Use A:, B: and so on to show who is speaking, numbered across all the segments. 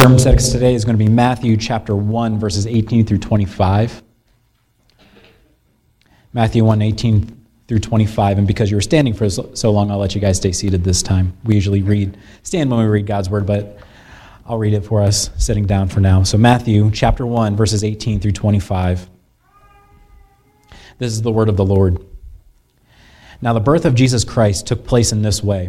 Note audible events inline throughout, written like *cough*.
A: sermon text today is going to be Matthew chapter 1, verses 18 through 25. Matthew 1, 18 through 25. And because you were standing for so long, I'll let you guys stay seated this time. We usually read, stand when we read God's word, but I'll read it for us sitting down for now. So, Matthew chapter 1, verses 18 through 25. This is the word of the Lord. Now, the birth of Jesus Christ took place in this way.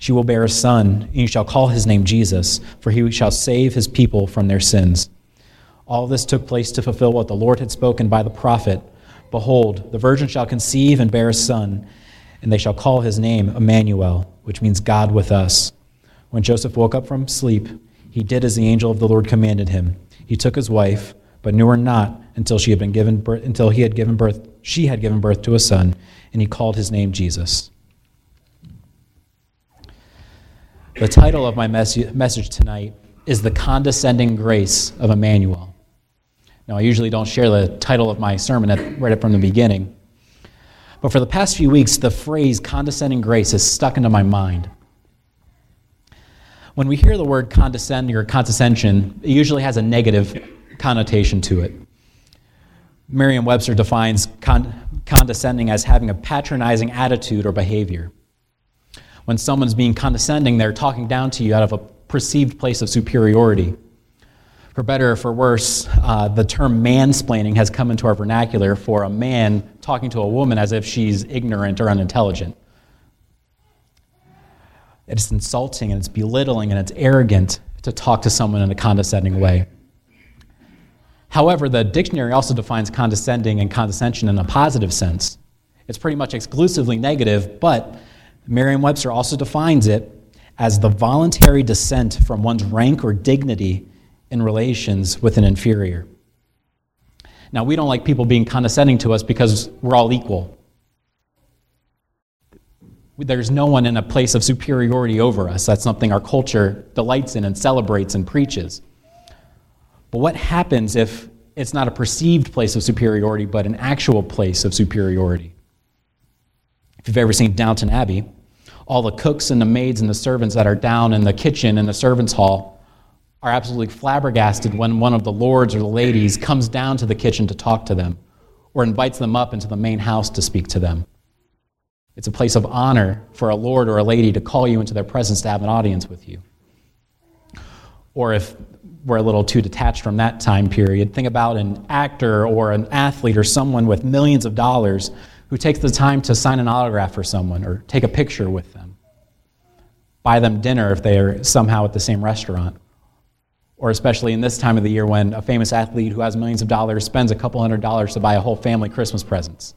A: She will bear a son, and you shall call his name Jesus, for he shall save his people from their sins. All this took place to fulfill what the Lord had spoken by the prophet Behold, the virgin shall conceive and bear a son, and they shall call his name Emmanuel, which means God with us. When Joseph woke up from sleep, he did as the angel of the Lord commanded him. He took his wife, but knew her not until she had been given birth, until he had given birth, she had given birth to a son, and he called his name Jesus. The title of my message tonight is The Condescending Grace of Emmanuel. Now, I usually don't share the title of my sermon at, right from the beginning, but for the past few weeks, the phrase condescending grace has stuck into my mind. When we hear the word condescending or condescension, it usually has a negative connotation to it. Merriam Webster defines con- condescending as having a patronizing attitude or behavior when someone's being condescending, they're talking down to you out of a perceived place of superiority. For better or for worse, uh, the term mansplaining has come into our vernacular for a man talking to a woman as if she's ignorant or unintelligent. It's insulting and it's belittling and it's arrogant to talk to someone in a condescending way. However, the dictionary also defines condescending and condescension in a positive sense. It's pretty much exclusively negative, but Merriam Webster also defines it as the voluntary descent from one's rank or dignity in relations with an inferior. Now, we don't like people being condescending to us because we're all equal. There's no one in a place of superiority over us. That's something our culture delights in and celebrates and preaches. But what happens if it's not a perceived place of superiority, but an actual place of superiority? If you've ever seen Downton Abbey, all the cooks and the maids and the servants that are down in the kitchen and the servants' hall are absolutely flabbergasted when one of the lords or the ladies comes down to the kitchen to talk to them or invites them up into the main house to speak to them. It's a place of honor for a lord or a lady to call you into their presence to have an audience with you. Or if we're a little too detached from that time period, think about an actor or an athlete or someone with millions of dollars who takes the time to sign an autograph for someone or take a picture with them, buy them dinner if they are somehow at the same restaurant, or especially in this time of the year when a famous athlete who has millions of dollars spends a couple hundred dollars to buy a whole family Christmas presents.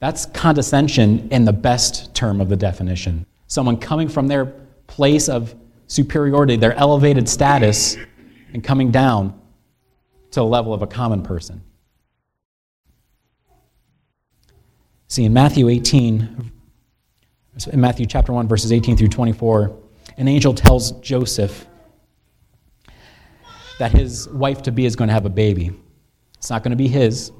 A: That's condescension in the best term of the definition. Someone coming from their place of superiority, their elevated status, and coming down to the level of a common person. See, in Matthew 18, in Matthew chapter 1, verses 18 through 24, an angel tells Joseph that his wife to be is going to have a baby. It's not going to be his,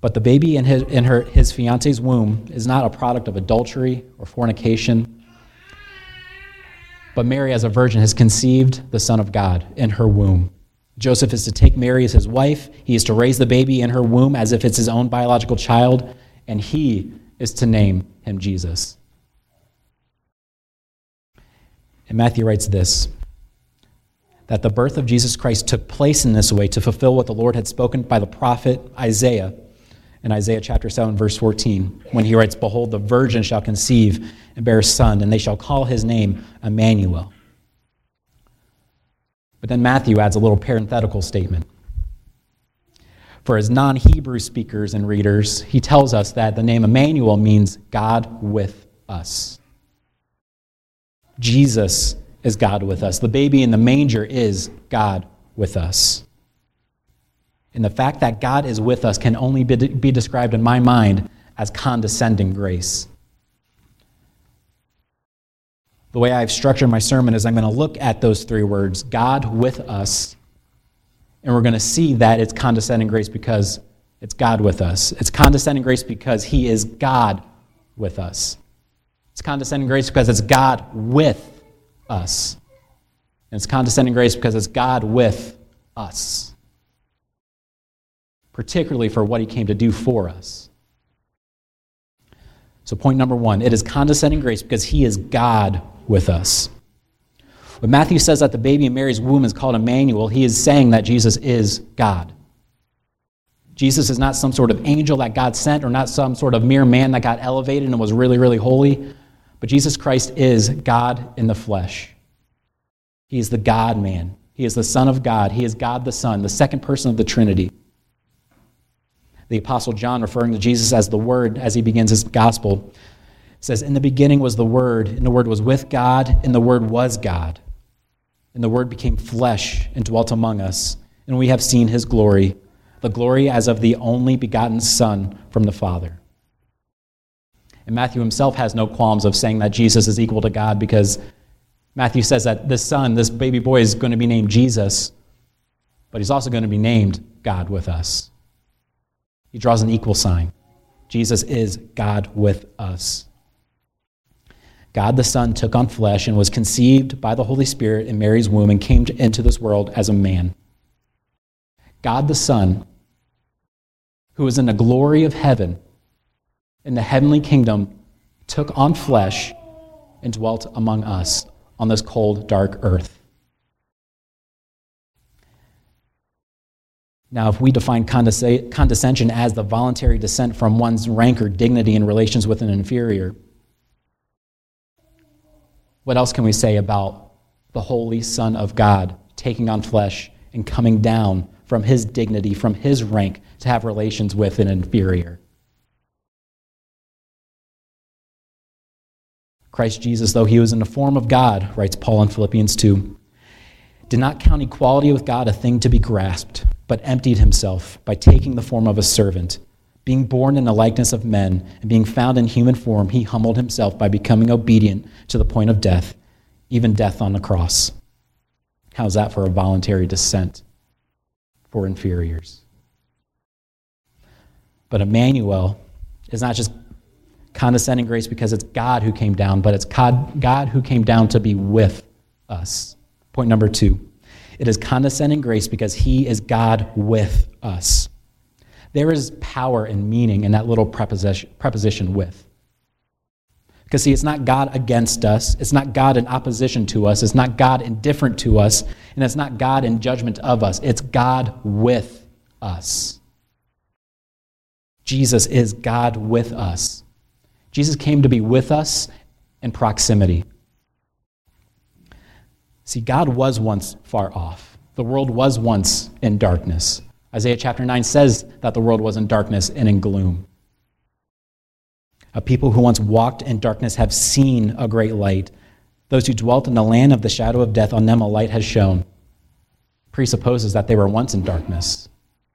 A: but the baby in his, in her, his fiance's womb is not a product of adultery or fornication. But Mary, as a virgin, has conceived the Son of God in her womb. Joseph is to take Mary as his wife. He is to raise the baby in her womb as if it's his own biological child, and he is to name him Jesus. And Matthew writes this that the birth of Jesus Christ took place in this way to fulfill what the Lord had spoken by the prophet Isaiah in Isaiah chapter 7, verse 14, when he writes, Behold, the virgin shall conceive and bear a son, and they shall call his name Emmanuel but then Matthew adds a little parenthetical statement. For his non Hebrew speakers and readers, he tells us that the name Emmanuel means God with us. Jesus is God with us. The baby in the manger is God with us. And the fact that God is with us can only be, be described in my mind as condescending grace. The way I've structured my sermon is I'm going to look at those three words God with us, and we're going to see that it's condescending grace because it's God with us. It's condescending grace because He is God with us. It's condescending grace because it's God with us. And it's condescending grace because it's God with us, particularly for what He came to do for us. So, point number one it is condescending grace because He is God with us. When Matthew says that the baby in Mary's womb is called Emmanuel, he is saying that Jesus is God. Jesus is not some sort of angel that God sent or not some sort of mere man that got elevated and was really, really holy, but Jesus Christ is God in the flesh. He is the God man. He is the Son of God. He is God the Son, the second person of the Trinity. The Apostle John, referring to Jesus as the Word as he begins his gospel, says, In the beginning was the Word, and the Word was with God, and the Word was God. And the Word became flesh and dwelt among us, and we have seen his glory, the glory as of the only begotten Son from the Father. And Matthew himself has no qualms of saying that Jesus is equal to God because Matthew says that this son, this baby boy, is going to be named Jesus, but he's also going to be named God with us. He draws an equal sign. Jesus is God with us. God the Son took on flesh and was conceived by the Holy Spirit in Mary's womb and came into this world as a man. God the Son, who was in the glory of heaven, in the heavenly kingdom, took on flesh and dwelt among us on this cold, dark earth. Now, if we define condescension as the voluntary descent from one's rank or dignity in relations with an inferior, what else can we say about the Holy Son of God taking on flesh and coming down from his dignity, from his rank, to have relations with an inferior? Christ Jesus, though he was in the form of God, writes Paul in Philippians 2, did not count equality with God a thing to be grasped, but emptied himself by taking the form of a servant being born in the likeness of men and being found in human form, he humbled himself by becoming obedient to the point of death, even death on the cross. How's that for a voluntary descent for inferiors? But Emmanuel is not just condescending grace because it's God who came down, but it's God, God who came down to be with us. Point number two it is condescending grace because he is God with us. There is power and meaning in that little preposition, preposition with. Because, see, it's not God against us, it's not God in opposition to us, it's not God indifferent to us, and it's not God in judgment of us. It's God with us. Jesus is God with us. Jesus came to be with us in proximity. See, God was once far off. The world was once in darkness. Isaiah chapter 9 says that the world was in darkness and in gloom. A people who once walked in darkness have seen a great light. Those who dwelt in the land of the shadow of death, on them a light has shone. Presupposes that they were once in darkness,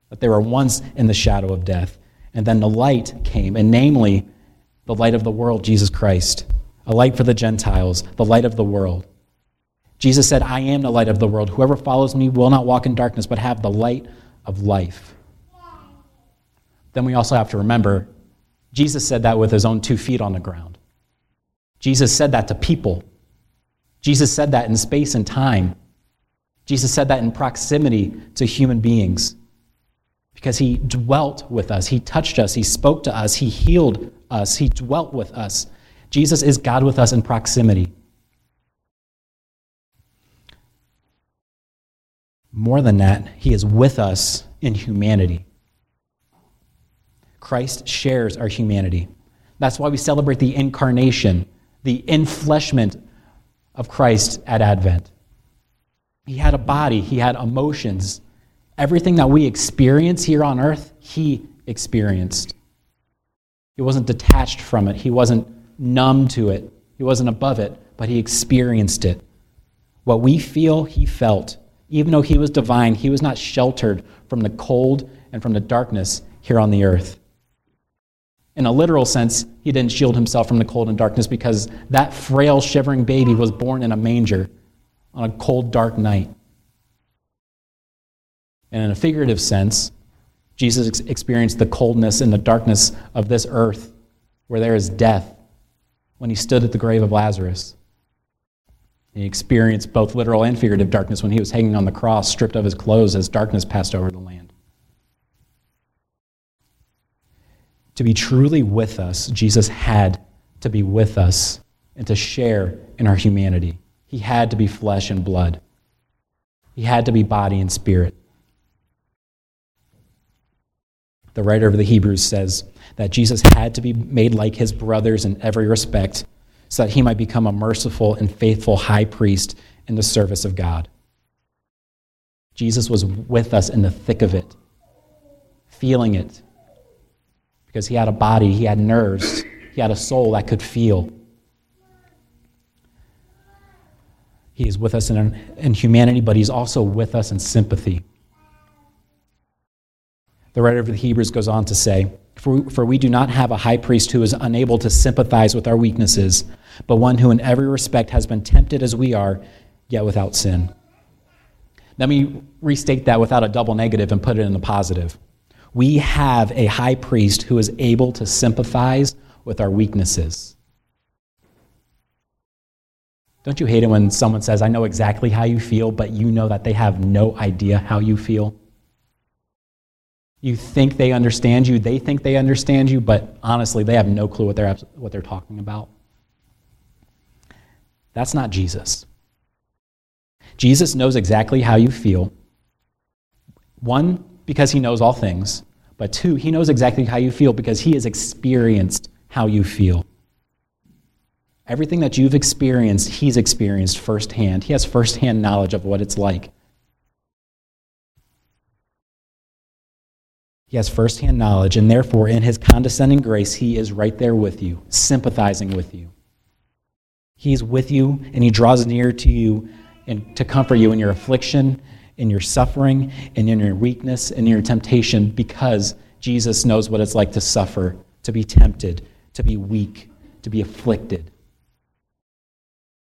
A: that they were once in the shadow of death. And then the light came, and namely, the light of the world, Jesus Christ, a light for the Gentiles, the light of the world. Jesus said, I am the light of the world. Whoever follows me will not walk in darkness, but have the light of life. Then we also have to remember Jesus said that with his own two feet on the ground. Jesus said that to people. Jesus said that in space and time. Jesus said that in proximity to human beings because he dwelt with us. He touched us. He spoke to us. He healed us. He dwelt with us. Jesus is God with us in proximity. More than that, he is with us in humanity. Christ shares our humanity. That's why we celebrate the incarnation, the enfleshment of Christ at Advent. He had a body, he had emotions. Everything that we experience here on earth, he experienced. He wasn't detached from it, he wasn't numb to it, he wasn't above it, but he experienced it. What we feel, he felt. Even though he was divine, he was not sheltered from the cold and from the darkness here on the earth. In a literal sense, he didn't shield himself from the cold and darkness because that frail, shivering baby was born in a manger on a cold, dark night. And in a figurative sense, Jesus ex- experienced the coldness and the darkness of this earth where there is death when he stood at the grave of Lazarus. He experienced both literal and figurative darkness when he was hanging on the cross, stripped of his clothes as darkness passed over the land. To be truly with us, Jesus had to be with us and to share in our humanity. He had to be flesh and blood. He had to be body and spirit. The writer of the Hebrews says that Jesus had to be made like his brothers in every respect so that he might become a merciful and faithful high priest in the service of God. Jesus was with us in the thick of it, feeling it, because he had a body, he had nerves, he had a soul that could feel. He is with us in, in humanity, but he's also with us in sympathy. The writer of the Hebrews goes on to say, for, for we do not have a high priest who is unable to sympathize with our weaknesses, but one who in every respect has been tempted as we are, yet without sin. Let me restate that without a double negative and put it in the positive. We have a high priest who is able to sympathize with our weaknesses. Don't you hate it when someone says, I know exactly how you feel, but you know that they have no idea how you feel? You think they understand you, they think they understand you, but honestly, they have no clue what they're, what they're talking about. That's not Jesus. Jesus knows exactly how you feel. One, because he knows all things, but two, he knows exactly how you feel because he has experienced how you feel. Everything that you've experienced, he's experienced firsthand. He has firsthand knowledge of what it's like. He has firsthand knowledge, and therefore, in his condescending grace, he is right there with you, sympathizing with you. He's with you, and he draws near to you and to comfort you in your affliction, in your suffering, and in your weakness, and in your temptation, because Jesus knows what it's like to suffer, to be tempted, to be weak, to be afflicted.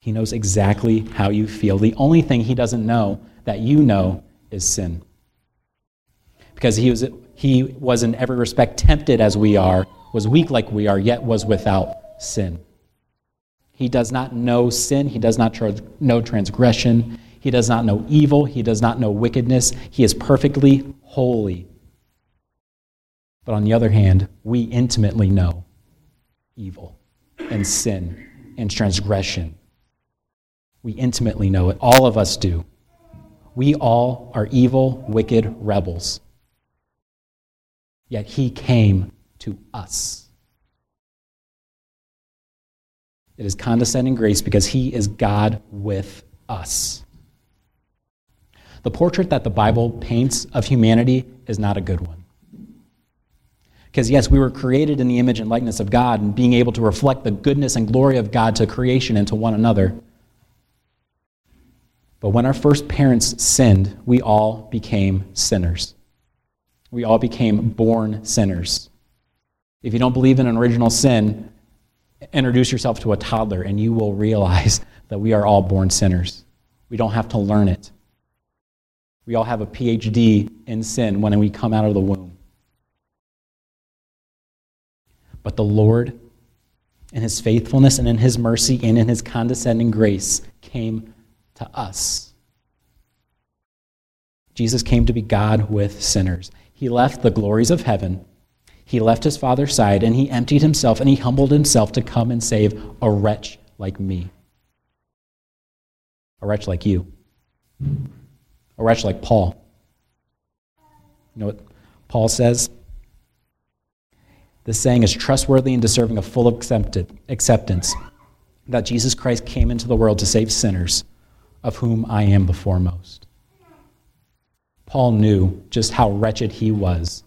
A: He knows exactly how you feel. The only thing he doesn't know that you know is sin. Because he was he was in every respect tempted as we are, was weak like we are, yet was without sin. He does not know sin. He does not tra- know transgression. He does not know evil. He does not know wickedness. He is perfectly holy. But on the other hand, we intimately know evil and sin and transgression. We intimately know it. All of us do. We all are evil, wicked rebels. Yet he came to us. It is condescending grace because he is God with us. The portrait that the Bible paints of humanity is not a good one. Because, yes, we were created in the image and likeness of God, and being able to reflect the goodness and glory of God to creation and to one another. But when our first parents sinned, we all became sinners we all became born sinners. If you don't believe in an original sin, introduce yourself to a toddler and you will realize *laughs* that we are all born sinners. We don't have to learn it. We all have a PhD in sin when we come out of the womb. But the Lord, in his faithfulness and in his mercy and in his condescending grace, came to us. Jesus came to be God with sinners. He left the glories of heaven. He left his father's side and he emptied himself and he humbled himself to come and save a wretch like me. A wretch like you. A wretch like Paul. You know what Paul says? This saying is trustworthy and deserving of full acceptance that Jesus Christ came into the world to save sinners, of whom I am the foremost. Paul knew just how wretched he was.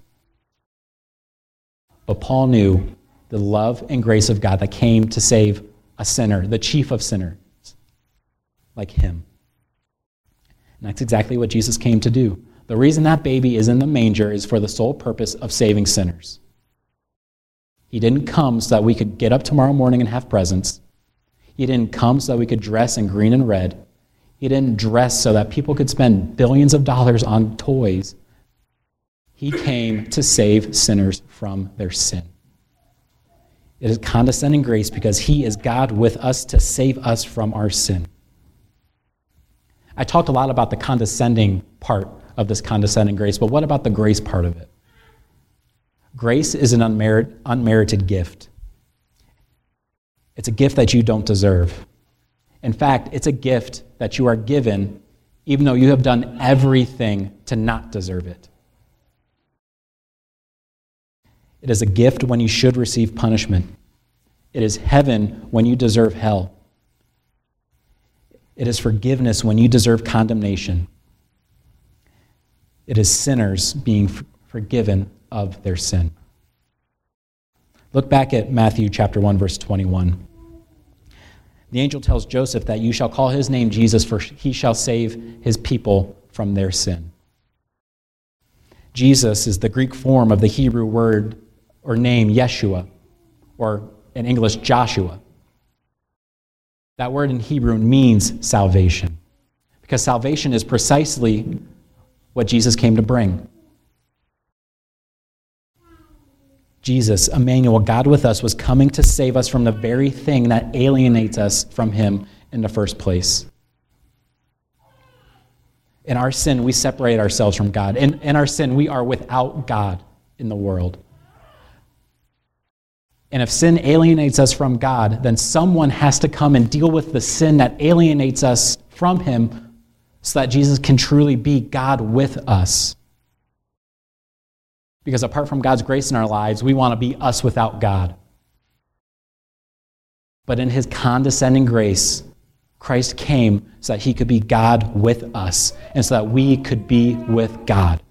A: But Paul knew the love and grace of God that came to save a sinner, the chief of sinners, like him. And that's exactly what Jesus came to do. The reason that baby is in the manger is for the sole purpose of saving sinners. He didn't come so that we could get up tomorrow morning and have presents. He didn't come so that we could dress in green and red. He didn't dress so that people could spend billions of dollars on toys. He came to save sinners from their sin. It is condescending grace because He is God with us to save us from our sin. I talked a lot about the condescending part of this condescending grace, but what about the grace part of it? Grace is an unmerit, unmerited gift. It's a gift that you don't deserve. In fact, it's a gift that you are given even though you have done everything to not deserve it. It is a gift when you should receive punishment. It is heaven when you deserve hell. It is forgiveness when you deserve condemnation. It is sinners being forgiven of their sin. Look back at Matthew chapter 1 verse 21. The angel tells Joseph that you shall call his name Jesus, for he shall save his people from their sin. Jesus is the Greek form of the Hebrew word or name Yeshua, or in English, Joshua. That word in Hebrew means salvation, because salvation is precisely what Jesus came to bring. Jesus, Emmanuel, God with us, was coming to save us from the very thing that alienates us from Him in the first place. In our sin, we separate ourselves from God. In, in our sin, we are without God in the world. And if sin alienates us from God, then someone has to come and deal with the sin that alienates us from Him so that Jesus can truly be God with us. Because apart from God's grace in our lives, we want to be us without God. But in his condescending grace, Christ came so that he could be God with us and so that we could be with God.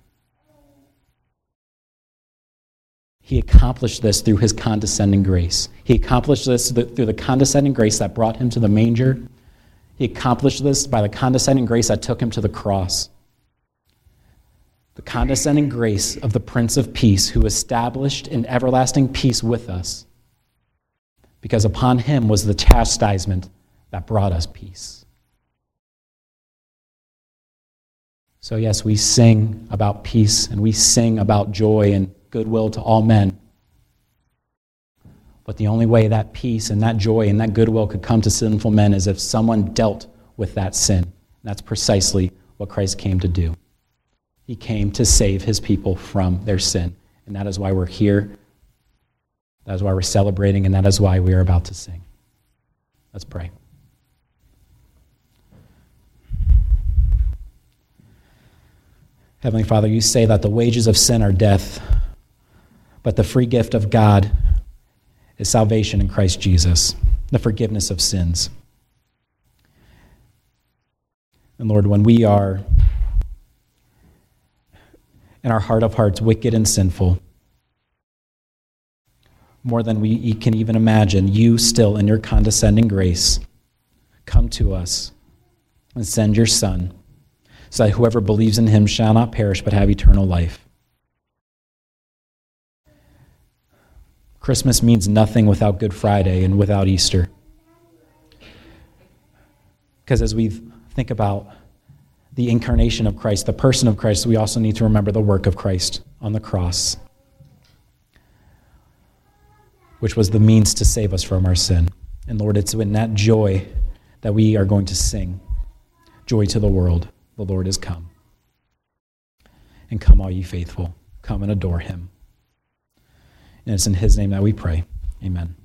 A: He accomplished this through his condescending grace. He accomplished this through the condescending grace that brought him to the manger. He accomplished this by the condescending grace that took him to the cross the condescending grace of the Prince of Peace, who established an everlasting peace with us, because upon him was the chastisement that brought us peace. So, yes, we sing about peace and we sing about joy and goodwill to all men. But the only way that peace and that joy and that goodwill could come to sinful men is if someone dealt with that sin. That's precisely what Christ came to do. He came to save his people from their sin. And that is why we're here. That is why we're celebrating, and that is why we are about to sing. Let's pray. Heavenly Father, you say that the wages of sin are death, but the free gift of God is salvation in Christ Jesus, the forgiveness of sins. And Lord, when we are in our heart of hearts, wicked and sinful. More than we can even imagine, you still, in your condescending grace, come to us and send your Son, so that whoever believes in him shall not perish but have eternal life. Christmas means nothing without Good Friday and without Easter. Because as we think about the incarnation of Christ, the person of Christ, we also need to remember the work of Christ on the cross, which was the means to save us from our sin. And Lord, it's in that joy that we are going to sing Joy to the world, the Lord is come. And come, all ye faithful, come and adore him. And it's in his name that we pray. Amen.